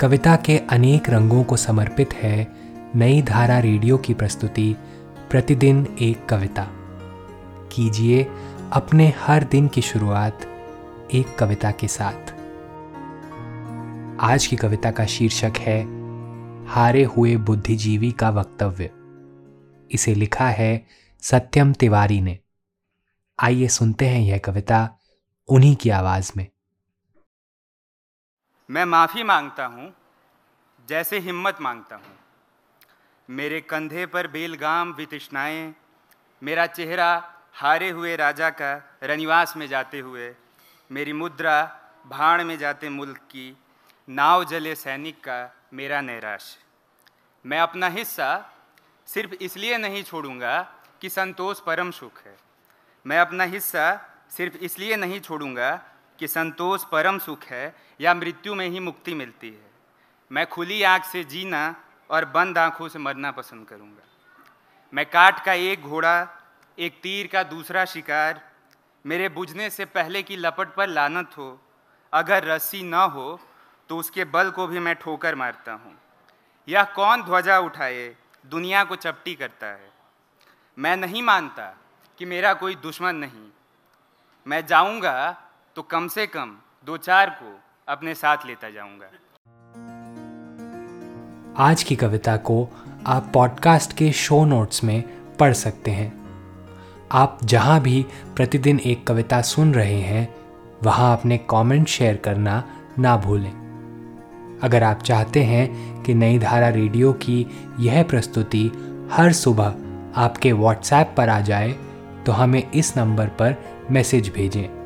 कविता के अनेक रंगों को समर्पित है नई धारा रेडियो की प्रस्तुति, प्रतिदिन एक कविता। कीजिए अपने हर दिन की शुरुआत एक कविता के साथ। आज की कविता का शीर्षक है, हारे हुए बुद्धिजीवी का वक्तव्य। इसे लिखा है सत्यम तिवारी ने। आइए सुनते हैं यह कविता उन्हीं की आवाज़ में। मैं माफ़ी माँगता हूँ, जैसे हिम्मत माँगता हूँ। मेरे कंधे पर बेलगाम वितृष्णाएँ, मेरा चेहरा हारे हुए राजा का रनिवास में जाते हुए, मेरी मुद्रा भाड़ में जाते मुल्क की, नाव जले सैनिक का मेरा नैराश। मैं अपना हिस्सा सिर्फ़ इसलिए नहीं छोड़ूँगा कि संतोष परम सुख है। मैं अपना हिस्सा सिर्फ़ इसलिए नहीं छोड़ूँगा कि संतोष परम सुख है या मृत्यु में ही मुक्ति मिलती है। मैं खुली आँख से जीना और बंद आँखों से मरना पसंद करूँगा। मैं काट का एक घोड़ा, एक तीर का दूसरा शिकार, मेरे बुझने से पहले की लपट पर लानत हो, अगर रस्सी न हो तो उसके बल को भी मैं ठोकर मारता हूँ। यह कौन ध्वजा उठाए? दुनिया को चपटी करता है। मैं नहीं मानता कि मेरा कोई दुश्मन नहीं। मैं जाऊँगा तो कम से कम दो चार को अपने साथ लेता जाऊँगा। आज की कविता को आप पॉडकास्ट के शो नोट्स में पढ़ सकते हैं। आप जहाँ भी प्रतिदिन एक कविता सुन रहे हैं, वहाँ अपने कमेंट शेयर करना ना भूलें। अगर आप चाहते हैं कि नई धारा रेडियो की यह प्रस्तुति हर सुबह आपके व्हाट्सएप पर आ जाए तो हमें इस नंबर पर मैसेज भेजें।